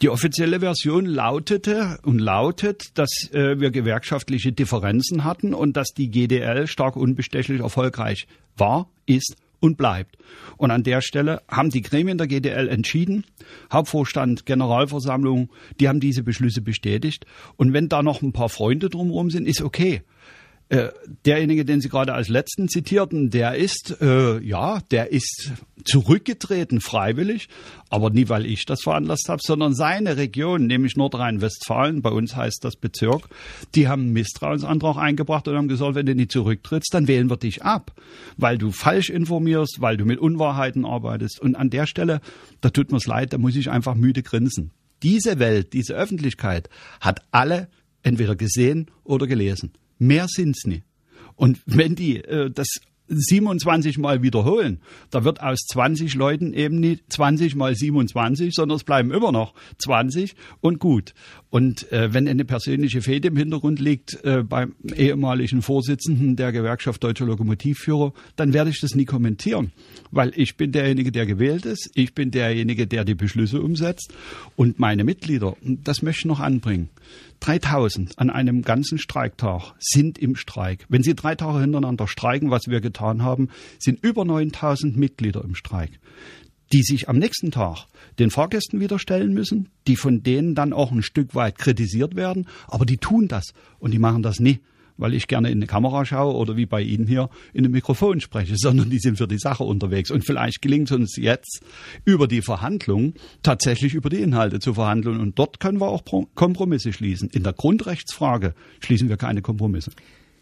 die offizielle Version lautete und lautet, dass äh, wir gewerkschaftliche Differenzen hatten und dass die GDL stark unbestechlich erfolgreich war, ist und bleibt. Und an der Stelle haben die Gremien der GDL entschieden, Hauptvorstand, Generalversammlung, die haben diese Beschlüsse bestätigt. Und wenn da noch ein paar Freunde drumherum sind, ist okay. Äh, derjenige, den Sie gerade als letzten zitierten, der ist, äh, ja, der ist zurückgetreten freiwillig, aber nie, weil ich das veranlasst habe, sondern seine Region, nämlich Nordrhein-Westfalen, bei uns heißt das Bezirk, die haben einen Misstrauensantrag eingebracht und haben gesagt, wenn du nicht zurücktrittst, dann wählen wir dich ab, weil du falsch informierst, weil du mit Unwahrheiten arbeitest. Und an der Stelle, da tut mir's leid, da muss ich einfach müde grinsen. Diese Welt, diese Öffentlichkeit hat alle entweder gesehen oder gelesen. Mehr sind's nie. Und wenn die äh, das 27 Mal wiederholen, da wird aus 20 Leuten eben nicht 20 mal 27, sondern es bleiben immer noch 20 und gut. Und äh, wenn eine persönliche Fehde im Hintergrund liegt äh, beim ehemaligen Vorsitzenden der Gewerkschaft Deutscher Lokomotivführer, dann werde ich das nie kommentieren, weil ich bin derjenige, der gewählt ist, ich bin derjenige, der die Beschlüsse umsetzt und meine Mitglieder, das möchte ich noch anbringen, 3000 an einem ganzen Streiktag sind im Streik. Wenn Sie drei Tage hintereinander streiken, was wir getan haben, sind über 9000 Mitglieder im Streik, die sich am nächsten Tag den Fahrgästen wieder stellen müssen, die von denen dann auch ein Stück weit kritisiert werden, aber die tun das und die machen das nie weil ich gerne in eine Kamera schaue oder wie bei Ihnen hier in ein Mikrofon spreche, sondern die sind für die Sache unterwegs. Und vielleicht gelingt es uns jetzt über die Verhandlungen tatsächlich über die Inhalte zu verhandeln. Und dort können wir auch Pro- Kompromisse schließen. In der Grundrechtsfrage schließen wir keine Kompromisse.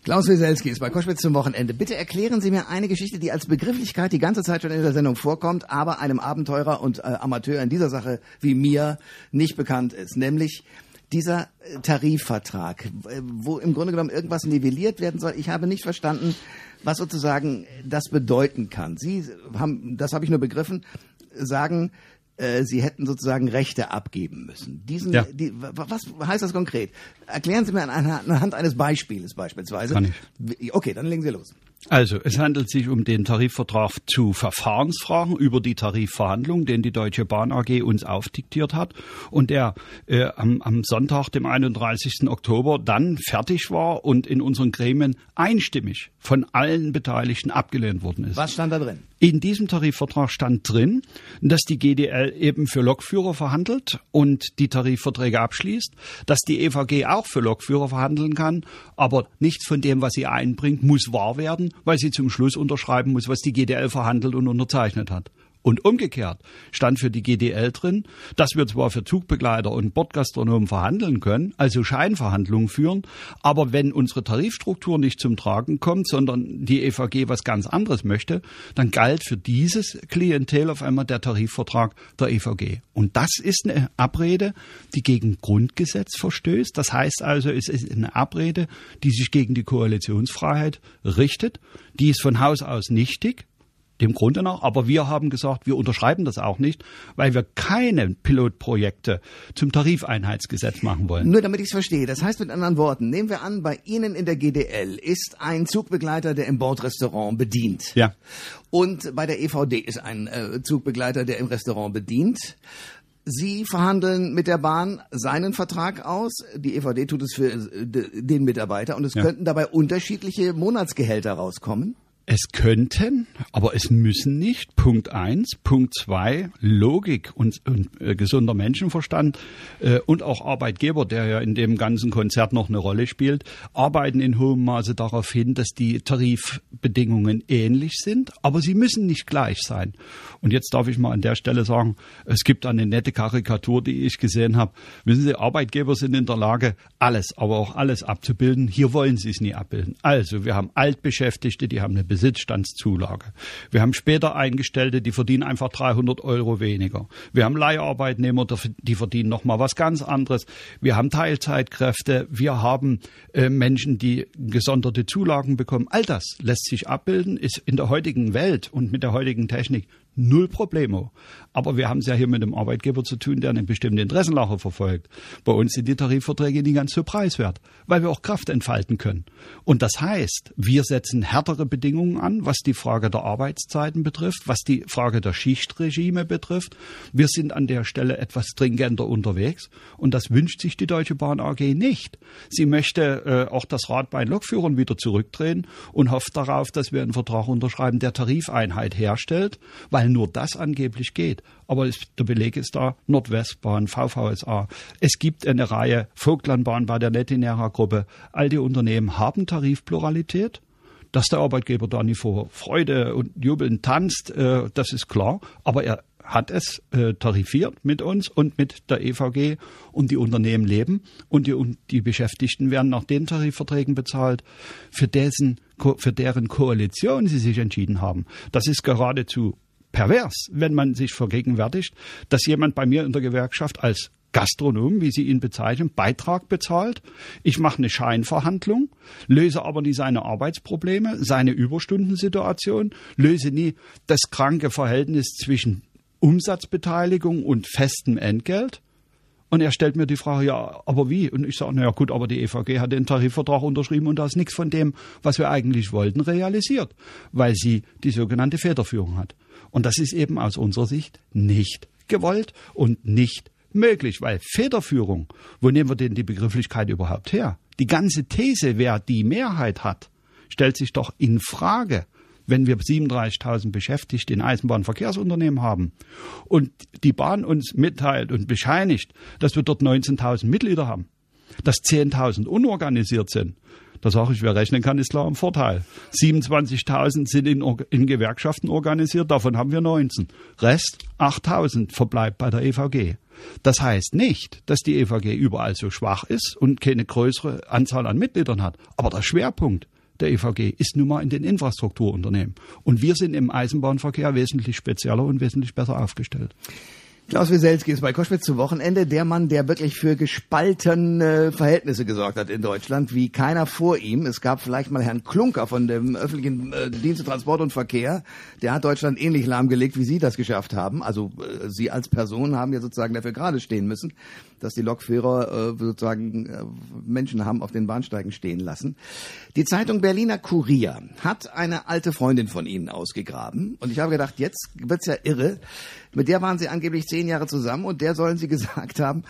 Klaus Wieselski ist bei Koschwitz zum Wochenende. Bitte erklären Sie mir eine Geschichte, die als Begrifflichkeit die ganze Zeit schon in der Sendung vorkommt, aber einem Abenteurer und äh, Amateur in dieser Sache wie mir nicht bekannt ist. Nämlich dieser äh, Tarifvertrag, äh, wo im Grunde genommen irgendwas nivelliert werden soll. Ich habe nicht verstanden, was sozusagen das bedeuten kann. Sie haben, das habe ich nur begriffen, sagen, äh, Sie hätten sozusagen Rechte abgeben müssen. Diesen, Ja. die, wa- was heißt das konkret? Erklären Sie mir an- anhand eines Beispiels beispielsweise. Kann ich. Okay, dann legen Sie los. Also, es handelt sich um den Tarifvertrag zu Verfahrensfragen über die Tarifverhandlung, den die Deutsche Bahn AG uns aufdiktiert hat und der äh, am, am Sonntag, dem 31. Oktober, dann fertig war und in unseren Gremien einstimmig von allen Beteiligten abgelehnt worden ist. Was stand da drin? In diesem Tarifvertrag stand drin, dass die GDL eben für Lokführer verhandelt und die Tarifverträge abschließt, dass die EVG auch für Lokführer verhandeln kann, aber nichts von dem, was sie einbringt, muss wahr werden, weil sie zum Schluss unterschreiben muss, was die GDL verhandelt und unterzeichnet hat. Und umgekehrt stand für die GDL drin, dass wir zwar für Zugbegleiter und Bordgastronomen verhandeln können, also Scheinverhandlungen führen, aber wenn unsere Tarifstruktur nicht zum Tragen kommt, sondern die EVG was ganz anderes möchte, dann galt für dieses Klientel auf einmal der Tarifvertrag der EVG. Und das ist eine Abrede, die gegen Grundgesetz verstößt. Das heißt also, es ist eine Abrede, die sich gegen die Koalitionsfreiheit richtet. Die ist von Haus aus nichtig dem Grunde nach. Aber wir haben gesagt, wir unterschreiben das auch nicht, weil wir keine Pilotprojekte zum Tarifeinheitsgesetz machen wollen. Nur damit ich es verstehe. Das heißt mit anderen Worten, nehmen wir an, bei Ihnen in der GDL ist ein Zugbegleiter, der im Bordrestaurant bedient. Ja. Und bei der EVD ist ein äh, Zugbegleiter, der im Restaurant bedient. Sie verhandeln mit der Bahn seinen Vertrag aus. Die EVD tut es für äh, den Mitarbeiter und es Ja. könnten dabei unterschiedliche Monatsgehälter rauskommen. Es könnten, aber es müssen nicht. Punkt eins. Punkt zwei, Logik und, und äh, gesunder Menschenverstand äh, und auch Arbeitgeber, der ja in dem ganzen Konzert noch eine Rolle spielt, arbeiten in hohem Maße darauf hin, dass die Tarifbedingungen ähnlich sind, aber sie müssen nicht gleich sein. Und jetzt darf ich mal an der Stelle sagen, es gibt eine nette Karikatur, die ich gesehen habe. Wissen Sie, Arbeitgeber sind in der Lage, alles, aber auch alles abzubilden. Hier wollen sie es nie abbilden. Also, wir haben Altbeschäftigte, die haben eine Besitzstandszulage. Wir haben später Eingestellte, die verdienen einfach 300 Euro weniger. Wir haben Leiharbeitnehmer, die verdienen noch mal was ganz anderes. Wir haben Teilzeitkräfte. Wir haben äh, Menschen, die gesonderte Zulagen bekommen. All das lässt sich abbilden, ist in der heutigen Welt und mit der heutigen Technik Null Problemo. Aber wir haben es ja hier mit einem Arbeitgeber zu tun, der eine bestimmte Interessenlache verfolgt. Bei uns sind die Tarifverträge nie ganz so preiswert, weil wir auch Kraft entfalten können. Und das heißt, wir setzen härtere Bedingungen an, was die Frage der Arbeitszeiten betrifft, was die Frage der Schichtregime betrifft. Wir sind an der Stelle etwas stringenter unterwegs und das wünscht sich die Deutsche Bahn AG nicht. Sie möchte äh, auch das Rad bei Lokführern wieder zurückdrehen und hofft darauf, dass wir einen Vertrag unterschreiben, der Tarifeinheit herstellt, weil weil nur das angeblich geht. Aber es, der Beleg ist da, Nordwestbahn, VVSA. Es gibt eine Reihe, Vogtlandbahn bei der Netinera Gruppe. All die Unternehmen haben Tarifpluralität. Dass der Arbeitgeber da nicht vor Freude und Jubeln tanzt, äh, das ist klar. Aber er hat es äh, tarifiert mit uns und mit der EVG und die Unternehmen leben und die, und die Beschäftigten werden nach den Tarifverträgen bezahlt, für dessen, für deren Koalition sie sich entschieden haben. Das ist geradezu pervers, wenn man sich vergegenwärtigt, dass jemand bei mir in der Gewerkschaft als Gastronom, wie Sie ihn bezeichnen, Beitrag bezahlt. Ich mache eine Scheinverhandlung, löse aber nie seine Arbeitsprobleme, seine Überstundensituation, löse nie das kranke Verhältnis zwischen Umsatzbeteiligung und festem Entgelt. Und er stellt mir die Frage, ja, aber wie? Und ich sage, naja gut, aber die EVG hat den Tarifvertrag unterschrieben und da ist nichts von dem, was wir eigentlich wollten, realisiert, weil sie die sogenannte Federführung hat. Und das ist eben aus unserer Sicht nicht gewollt und nicht möglich, weil Federführung, wo nehmen wir denn die Begrifflichkeit überhaupt her? Die ganze These, wer die Mehrheit hat, stellt sich doch in Frage, wenn wir 37.000 Beschäftigte in Eisenbahnverkehrsunternehmen haben und die Bahn uns mitteilt und bescheinigt, dass wir dort 19.000 Mitglieder haben, dass 10.000 unorganisiert sind da sage ich, wer rechnen kann, ist klar im Vorteil. 27.000 sind in, in, Gewerkschaften organisiert, davon haben wir 19. Rest 8.000 verbleibt bei der EVG. Das heißt nicht, dass die EVG überall so schwach ist und keine größere Anzahl an Mitgliedern hat. Aber der Schwerpunkt der EVG ist nun mal in den Infrastrukturunternehmen. Und wir sind im Eisenbahnverkehr wesentlich spezieller und wesentlich besser aufgestellt. Klaus Wieselski ist bei Koschwitz zu Wochenende der Mann, der wirklich für gespaltene Verhältnisse gesorgt hat in Deutschland, wie keiner vor ihm. Es gab vielleicht mal Herrn Klunker von dem öffentlichen äh, Dienst Transport und Verkehr. Der hat Deutschland ähnlich lahmgelegt, wie Sie das geschafft haben. Also äh, Sie als Person haben ja sozusagen dafür gerade stehen müssen, dass die Lokführer äh, sozusagen äh, Menschen haben auf den Bahnsteigen stehen lassen. Die Zeitung Berliner Kurier hat eine alte Freundin von Ihnen ausgegraben. Und ich habe gedacht, jetzt wird's ja irre. Mit der waren sie angeblich zehn Jahre zusammen und der sollen sie gesagt haben,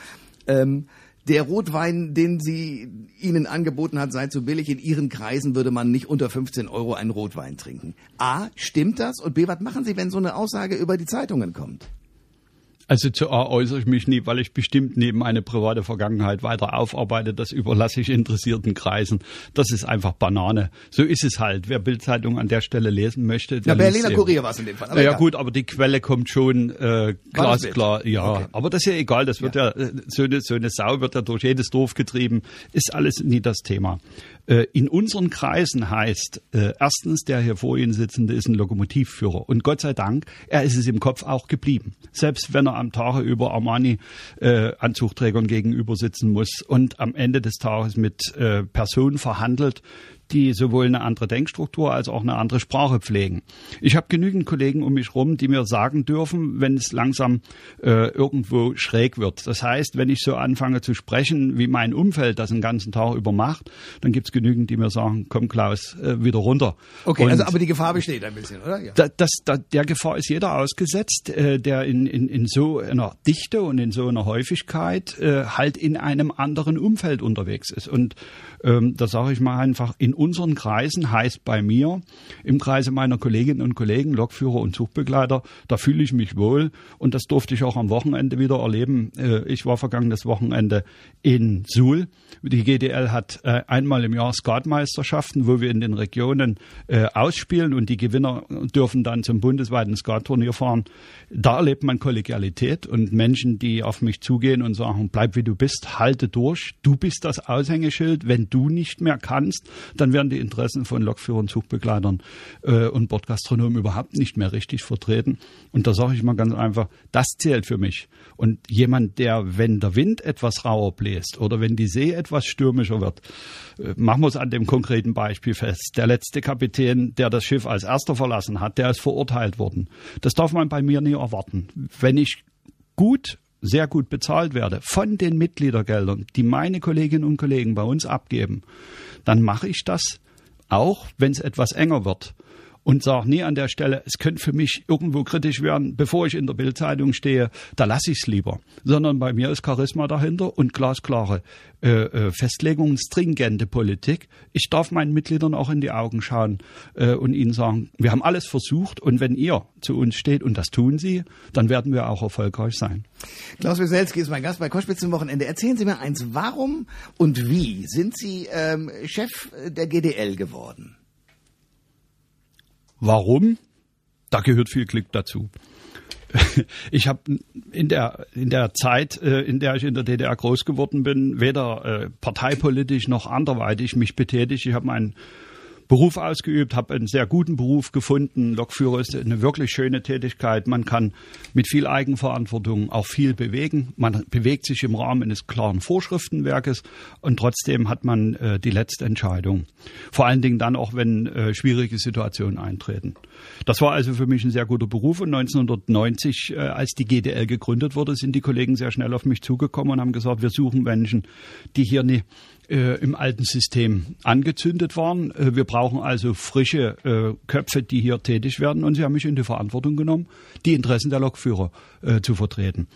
ähm, der Rotwein, den sie ihnen angeboten hat, sei zu billig. In ihren Kreisen würde man nicht unter 15 Euro einen Rotwein trinken. A, stimmt das? Und B, was machen Sie, wenn so eine Aussage über die Zeitungen kommt? Also zu A äußere ich mich nie, weil ich bestimmt neben eine private Vergangenheit weiter aufarbeite. Das überlasse ich interessierten Kreisen. Das ist einfach Banane. So ist es halt. Wer Bildzeitung an der Stelle lesen möchte, der ja, Berliner Kurier war es in dem Fall. Aber ja gut, aber die Quelle kommt schon äh, glasklar. Ja, okay. aber das ist ja egal. Das wird ja, ja äh, so, eine, so eine Sau wird ja durch jedes Dorf getrieben. Ist alles nie das Thema. Äh, in unseren Kreisen heißt äh, erstens, der hier vor Ihnen sitzende ist ein Lokomotivführer. Und Gott sei Dank, er ist es im Kopf auch geblieben. Selbst wenn er am Tage über Armani-Anzugträgern äh, gegenüber sitzen muss und am Ende des Tages mit Personen verhandelt, die sowohl eine andere Denkstruktur als auch eine andere Sprache pflegen. Ich habe genügend Kollegen um mich rum, die mir sagen dürfen, wenn es langsam äh, irgendwo schräg wird. Das heißt, wenn ich so anfange zu sprechen, wie mein Umfeld das den ganzen Tag über macht, dann gibt es genügend, die mir sagen, komm Klaus, äh, wieder runter. Okay, Und also aber die Gefahr besteht ein bisschen, oder? Ja. Da, das, da, der Gefahr ist jeder ausgesetzt, äh, der in, in, in so einer Dichte und in so einer Häufigkeit äh, halt in einem anderen Umfeld unterwegs ist. Und ähm, da sage ich mal einfach, in unseren Kreisen heißt bei mir, im Kreise meiner Kolleginnen und Kollegen, Lokführer und Zugbegleiter, da fühle ich mich wohl und das durfte ich auch am Wochenende wieder erleben. Äh, ich war vergangenes Wochenende in Suhl. Die GDL hat äh, einmal im Jahr Skatmeisterschaften, wo wir in den Regionen äh, ausspielen und die Gewinner dürfen dann zum bundesweiten Skatturnier fahren. Da erlebt man Kollegialität und Menschen, die auf mich zugehen und sagen, bleib wie du bist, halte durch, du bist das Aushängeschild. Wenn du nicht mehr kannst, dann werden die Interessen von Lokführern, Zugbegleitern äh, und Bordgastronomen überhaupt nicht mehr richtig vertreten. Und da sage ich mal ganz einfach, das zählt für mich. Und jemand, der, wenn der Wind etwas rauer bläst oder wenn die See etwas stürmischer wird, äh, machen wir es an dem konkreten Beispiel fest. Der letzte Kapitän, der das Schiff als erster verlassen hat, der ist verurteilt worden. Das darf man bei mir nie erwarten. Wenn ich gut sehr gut bezahlt werde von den Mitgliedergeldern, die meine Kolleginnen und Kollegen bei uns abgeben, dann mache ich das auch, wenn es etwas enger wird und sage nie an der Stelle, es könnte für mich irgendwo kritisch werden, bevor ich in der Bildzeitung stehe, da lasse ich es lieber. Sondern bei mir ist Charisma dahinter und glasklare äh, äh, Festlegungen, stringente Politik. Ich darf meinen Mitgliedern auch in die Augen schauen äh, und ihnen sagen, wir haben alles versucht und wenn ihr zu uns steht und das tun sie, dann werden wir auch erfolgreich sein. Klaus Wieselski ist mein Gast bei Koschwitz im Wochenende. Erzählen Sie mir eins, warum und wie sind Sie ähm, Chef der GDL geworden? Warum? Da gehört viel Glück dazu. Ich habe in der in der Zeit, äh, in der ich in der DDR groß geworden bin, weder äh, parteipolitisch noch anderweitig mich betätigt. Ich habe meinen Beruf ausgeübt, habe einen sehr guten Beruf gefunden. Lokführer ist eine wirklich schöne Tätigkeit. Man kann mit viel Eigenverantwortung auch viel bewegen. Man bewegt sich im Rahmen eines klaren Vorschriftenwerkes und trotzdem hat man äh, die letzte Entscheidung. Vor allen Dingen dann auch, wenn äh, schwierige Situationen eintreten. Das war also für mich ein sehr guter Beruf und 1990, äh, als die GDL gegründet wurde, sind die Kollegen sehr schnell auf mich zugekommen und haben gesagt, wir suchen Menschen, die hier nie äh, im alten System angezündet waren. Äh, wir brauchen also frische äh, Köpfe, die hier tätig werden. Und sie haben mich in die Verantwortung genommen, die Interessen der Lokführer zu vertreten.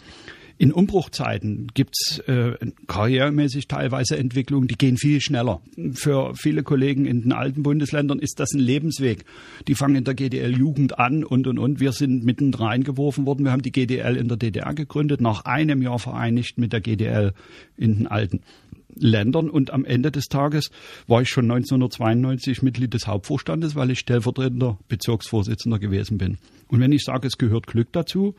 In Umbruchzeiten gibt's äh, karrieremäßig teilweise Entwicklungen, die gehen viel schneller. Für viele Kollegen in den alten Bundesländern ist das ein Lebensweg. Die fangen in der GDL-Jugend an und, und, und. Wir sind mitten reingeworfen worden. Wir haben die GDL in der DDR gegründet, nach einem Jahr vereinigt mit der GDL in den alten Ländern und am Ende des Tages war ich schon 1992 Mitglied des Hauptvorstandes, weil ich stellvertretender Bezirksvorsitzender gewesen bin. Und wenn ich sage, es gehört Glück dazu,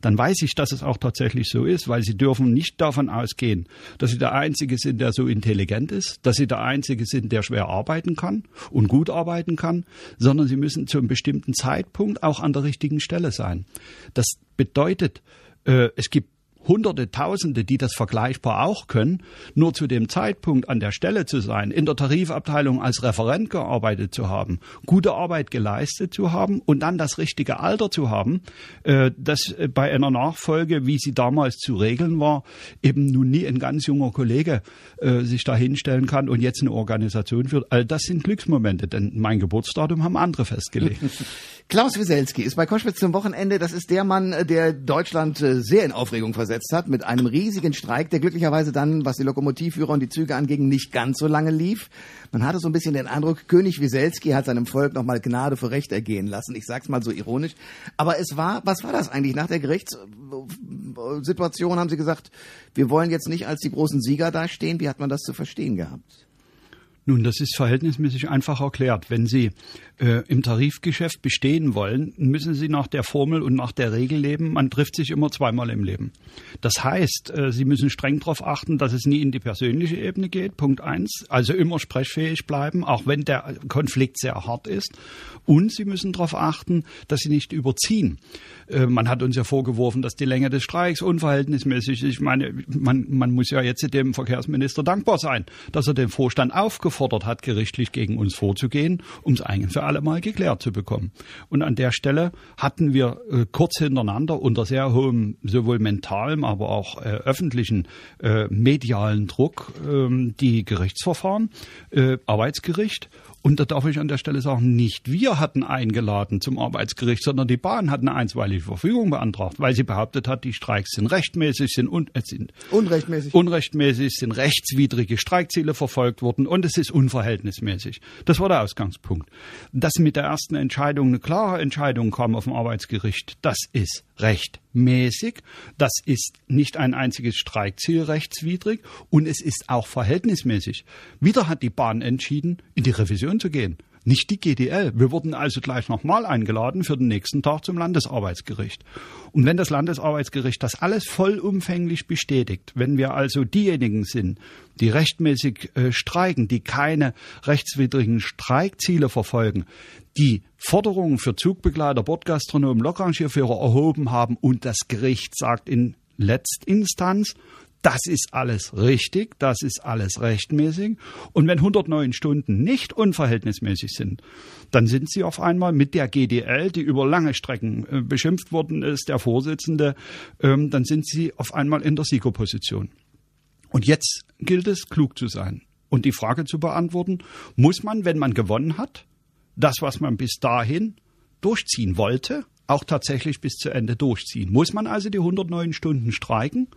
dann weiß ich, dass es auch tatsächlich so ist, weil sie dürfen nicht davon ausgehen, dass sie der Einzige sind, der so intelligent ist, dass sie der Einzige sind, der schwer arbeiten kann und gut arbeiten kann, sondern sie müssen zu einem bestimmten Zeitpunkt auch an der richtigen Stelle sein. Das bedeutet, äh, es gibt Hunderte, Tausende, die das vergleichbar auch können, nur zu dem Zeitpunkt an der Stelle zu sein, in der Tarifabteilung als Referent gearbeitet zu haben, gute Arbeit geleistet zu haben und dann das richtige Alter zu haben, äh, das äh, bei einer Nachfolge, wie sie damals zu regeln war, eben nun nie ein ganz junger Kollege äh, sich da hinstellen kann und jetzt eine Organisation führt. All das sind Glücksmomente, denn mein Geburtsdatum haben andere festgelegt. Klaus Wieselski ist bei Koschwitz zum Wochenende. Das ist der Mann, der Deutschland sehr in Aufregung versetzt versetzt hat mit einem riesigen Streik, der glücklicherweise dann, was die Lokomotivführer und die Züge anging, nicht ganz so lange lief. Man hatte so ein bisschen den Eindruck, König Wieselski hat seinem Volk nochmal Gnade für Recht ergehen lassen. Ich sag's mal so ironisch. Aber es war, was war das eigentlich? Nach der Gerichtssituation haben Sie gesagt, wir wollen jetzt nicht als die großen Sieger dastehen. Wie hat man das zu verstehen gehabt? Nun, das ist verhältnismäßig einfach erklärt. Wenn Sie äh, im Tarifgeschäft bestehen wollen, müssen Sie nach der Formel und nach der Regel leben. Man trifft sich immer zweimal im Leben. Das heißt, äh, Sie müssen streng darauf achten, dass es nie in die persönliche Ebene geht. Punkt eins. Also immer sprechfähig bleiben, auch wenn der Konflikt sehr hart ist. Und Sie müssen darauf achten, dass Sie nicht überziehen. Äh, man hat uns ja vorgeworfen, dass die Länge des Streiks unverhältnismäßig ist. Ich meine, man, man muss ja jetzt dem Verkehrsminister dankbar sein, dass er den Vorstand aufgerufen aufgefordert hat, gerichtlich gegen uns vorzugehen, um es ein für alle Mal geklärt zu bekommen. Und an der Stelle hatten wir äh, kurz hintereinander unter sehr hohem sowohl mentalem, aber auch äh, öffentlichen äh, medialen Druck ähm, die Gerichtsverfahren, äh, Arbeitsgericht und da darf ich an der Stelle sagen, nicht wir hatten eingeladen zum Arbeitsgericht, sondern die Bahn hat eine einstweilige Verfügung beantragt, weil sie behauptet hat, die Streiks sind rechtmäßig, sind, un äh, sind unrechtmäßig. unrechtmäßig, sind rechtswidrige Streikziele verfolgt worden und es ist unverhältnismäßig. Das war der Ausgangspunkt. Dass mit der ersten Entscheidung eine klare Entscheidung kam auf dem Arbeitsgericht, das ist rechtmäßig, das ist nicht ein einziges Streikziel rechtswidrig und es ist auch verhältnismäßig. Wieder hat die Bahn entschieden, in die Revision zu gehen nicht die GDL. Wir wurden also gleich nochmal eingeladen für den nächsten Tag zum Landesarbeitsgericht. Und wenn das Landesarbeitsgericht das alles vollumfänglich bestätigt, wenn wir also diejenigen sind, die rechtmäßig äh, streiken, die keine rechtswidrigen Streikziele verfolgen, die Forderungen für Zugbegleiter, Bordgastronomen, Lokrangierführer erhoben haben und das Gericht sagt in Letztinstanz, das ist alles richtig, das ist alles rechtmäßig. Und wenn 109 Stunden nicht unverhältnismäßig sind, dann sind sie auf einmal mit der GDL, die über lange Strecken äh, beschimpft worden ist, der Vorsitzende, ähm, dann sind sie auf einmal in der Siegerposition. Und jetzt gilt es, klug zu sein und die Frage zu beantworten, muss man, wenn man gewonnen hat, das, was man bis dahin durchziehen wollte, auch tatsächlich bis zu Ende durchziehen? Muss man also die 109 Stunden streiken?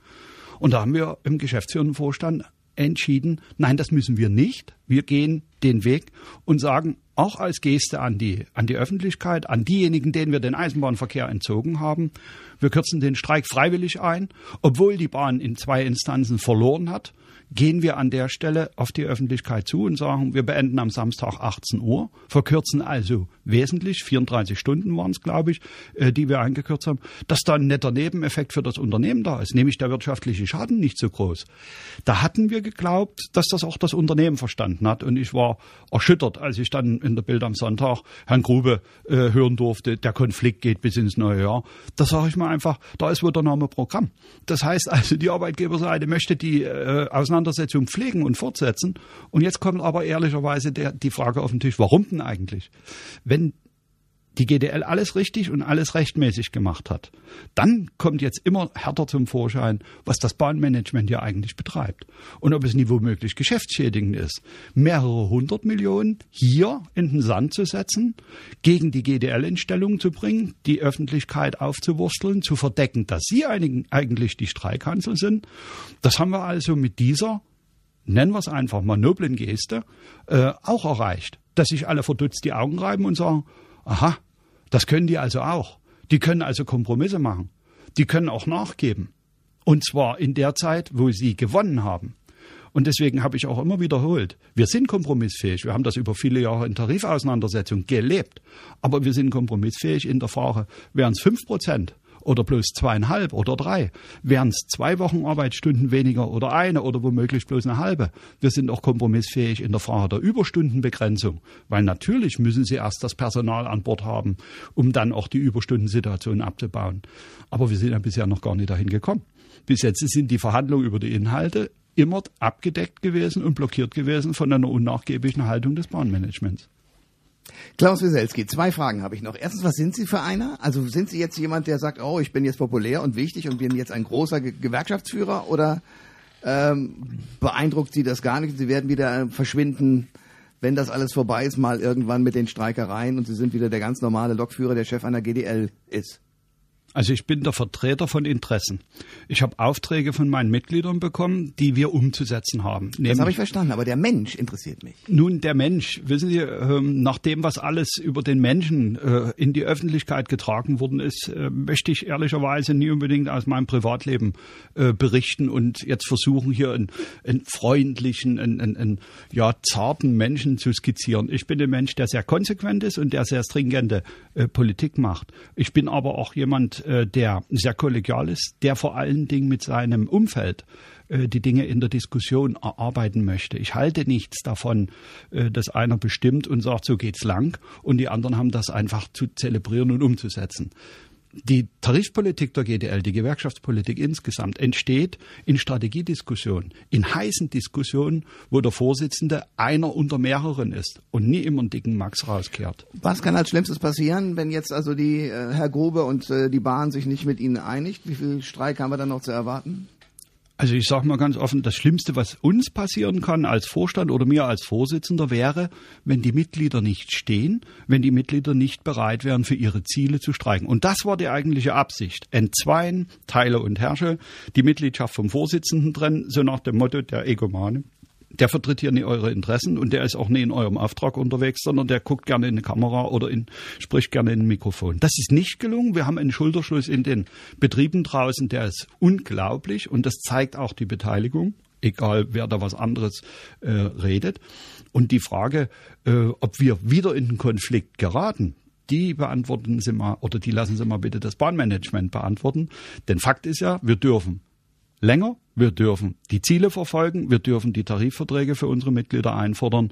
Und da haben wir im geschäftsführenden Vorstand entschieden, nein, das müssen wir nicht. Wir gehen den Weg und sagen, auch als Geste an die, an die Öffentlichkeit, an diejenigen, denen wir den Eisenbahnverkehr entzogen haben, wir kürzen den Streik freiwillig ein, obwohl die Bahn in zwei Instanzen verloren hat gehen wir an der Stelle auf die Öffentlichkeit zu und sagen, wir beenden am Samstag 18 Uhr, verkürzen also wesentlich, 34 Stunden waren es, glaube ich, äh, die wir eingekürzt haben, dass da ein netter Nebeneffekt für das Unternehmen da ist, nämlich der wirtschaftliche Schaden nicht so groß. Da hatten wir geglaubt, dass das auch das Unternehmen verstanden hat. Und ich war erschüttert, als ich dann in der Bild am Sonntag Herrn Grube äh, hören durfte, der Konflikt geht bis ins neue Jahr. Da sage ich mal einfach, da ist wohl der Name Programm. Das heißt also, die Arbeitgeberseite möchte die äh, Auseinandersetzung pflegen und fortsetzen. Und jetzt kommt aber ehrlicherweise der, die Frage auf den Tisch, warum denn eigentlich? Wenn die GDL alles richtig und alles rechtmäßig gemacht hat, dann kommt jetzt immer härter zum Vorschein, was das Bahnmanagement ja eigentlich betreibt und ob es nie womöglich geschäftsschädigend ist, mehrere hundert Millionen hier in den Sand zu setzen, gegen die GDL in Stellung zu bringen, die Öffentlichkeit aufzuwursteln, zu verdecken, dass sie eigentlich die Streikhansel sind. Das haben wir also mit dieser nennen wir es einfach mal noblen Geste, äh, auch erreicht. Dass sich alle verdutzt die Augen reiben und sagen, aha, das können die also auch. Die können also Kompromisse machen. Die können auch nachgeben. Und zwar in der Zeit, wo sie gewonnen haben. Und deswegen habe ich auch immer wiederholt, wir sind kompromissfähig. Wir haben das über viele Jahre in Tarifauseinandersetzungen gelebt. Aber wir sind kompromissfähig in der Frage, wären es fünf Prozent oder bloß zweieinhalb oder drei? Wären es zwei Wochen Arbeitsstunden weniger oder eine oder womöglich bloß eine halbe? Wir sind auch kompromissfähig in der Frage der Überstundenbegrenzung, weil natürlich müssen Sie erst das Personal an Bord haben, um dann auch die Überstundensituation abzubauen. Aber wir sind ja bisher noch gar nicht dahin gekommen. Bis jetzt sind die Verhandlungen über die Inhalte immer abgedeckt gewesen und blockiert gewesen von einer unnachgiebigen Haltung des Bahnmanagements. Klaus Wieselski, zwei Fragen habe ich noch. Erstens, was sind Sie für einer? Also sind Sie jetzt jemand, der sagt, oh, ich bin jetzt populär und wichtig und bin jetzt ein großer Ge Gewerkschaftsführer oder ähm, beeindruckt Sie das gar nicht? Sie werden wieder verschwinden, wenn das alles vorbei ist, mal irgendwann mit den Streikereien und Sie sind wieder der ganz normale Lokführer, der Chef einer GDL ist. Also ich bin der Vertreter von Interessen. Ich habe Aufträge von meinen Mitgliedern bekommen, die wir umzusetzen haben. das habe ich verstanden, aber der Mensch interessiert mich. Nun, der Mensch, wissen Sie, ähm, nach dem, was alles über den Menschen äh, in die Öffentlichkeit getragen worden ist, äh, möchte ich ehrlicherweise nie unbedingt aus meinem Privatleben äh, berichten und jetzt versuchen, hier einen, einen freundlichen, einen, einen, einen ja, zarten Menschen zu skizzieren. Ich bin ein Mensch, der sehr konsequent ist und der sehr stringente Politik macht. Ich bin aber auch jemand, äh, der sehr kollegial ist, der vor allen Dingen mit seinem Umfeld äh, die Dinge in der Diskussion erarbeiten möchte. Ich halte nichts davon, äh, dass einer bestimmt und sagt, so geht's lang und die anderen haben das einfach zu zelebrieren und umzusetzen die Tarifpolitik der GDL, die Gewerkschaftspolitik insgesamt, entsteht in Strategiediskussionen, in heißen Diskussionen, wo der Vorsitzende einer unter mehreren ist und nie immer einen dicken Max rauskehrt. Was kann als Schlimmstes passieren, wenn jetzt also die äh, Herr Grube und äh, die Bahn sich nicht mit Ihnen einigt? Wie viel Streik haben wir dann noch zu erwarten? Also ich sage mal ganz offen, das Schlimmste, was uns passieren kann als Vorstand oder mir als Vorsitzender, wäre, wenn die Mitglieder nicht stehen, wenn die Mitglieder nicht bereit wären, für ihre Ziele zu streiken. Und das war die eigentliche Absicht. Entzweien, teile und herrsche, die Mitgliedschaft vom Vorsitzenden trennen, so nach dem Motto der Egomane. Der vertritt hier nicht eure Interessen und der ist auch nicht in eurem Auftrag unterwegs, sondern der guckt gerne in eine Kamera oder in, spricht gerne in ein Mikrofon. Das ist nicht gelungen. Wir haben einen Schulterschluss in den Betrieben draußen, der ist unglaublich und das zeigt auch die Beteiligung, egal wer da was anderes äh, redet. Und die Frage, äh, ob wir wieder in den Konflikt geraten, die beantworten Sie mal oder die lassen Sie mal bitte das Bahnmanagement beantworten. Denn Fakt ist ja, wir dürfen länger, wir dürfen die Ziele verfolgen, wir dürfen die Tarifverträge für unsere Mitglieder einfordern.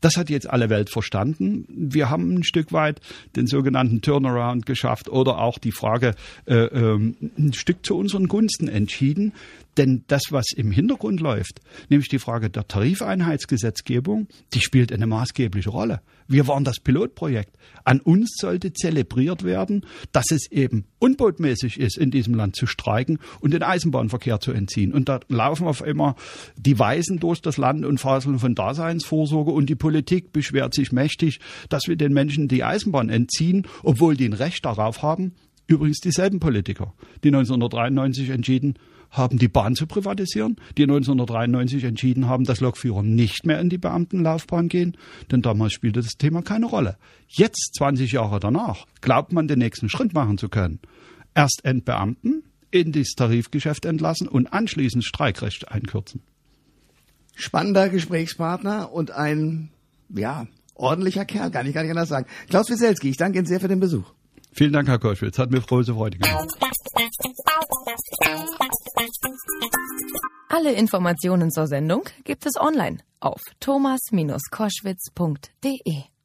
Das hat jetzt alle Welt verstanden. Wir haben ein Stück weit den sogenannten Turnaround geschafft oder auch die Frage äh, äh, ein Stück zu unseren Gunsten entschieden. Denn das, was im Hintergrund läuft, nämlich die Frage der Tarifeinheitsgesetzgebung, die spielt eine maßgebliche Rolle. Wir waren das Pilotprojekt. An uns sollte zelebriert werden, dass es eben unbotmäßig ist, in diesem Land zu streiken und den Eisenbahnverkehr zu entziehen. Und da laufen auf immer die Weisen durch das Land und faseln von Daseinsvorsorge und die Politik beschwert sich mächtig, dass wir den Menschen die Eisenbahn entziehen, obwohl die ein Recht darauf haben. Übrigens dieselben Politiker, die 1993 entschieden haben, die Bahn zu privatisieren, die 1993 entschieden haben, dass Lokführer nicht mehr in die Beamtenlaufbahn gehen, denn damals spielte das Thema keine Rolle. Jetzt, 20 Jahre danach, glaubt man, den nächsten Schritt machen zu können. Erst entbeamten, in das Tarifgeschäft entlassen und anschließend Streikrecht einkürzen. Spannender Gesprächspartner und ein, ja, ordentlicher Kerl, kann ich gar nicht anders sagen. Klaus Wieselski, ich danke Ihnen sehr für den Besuch. Vielen Dank, Herr Koschwitz. Hat mir große Freude gemacht. Alle Informationen zur Sendung gibt es online auf thomas-koschwitz.de.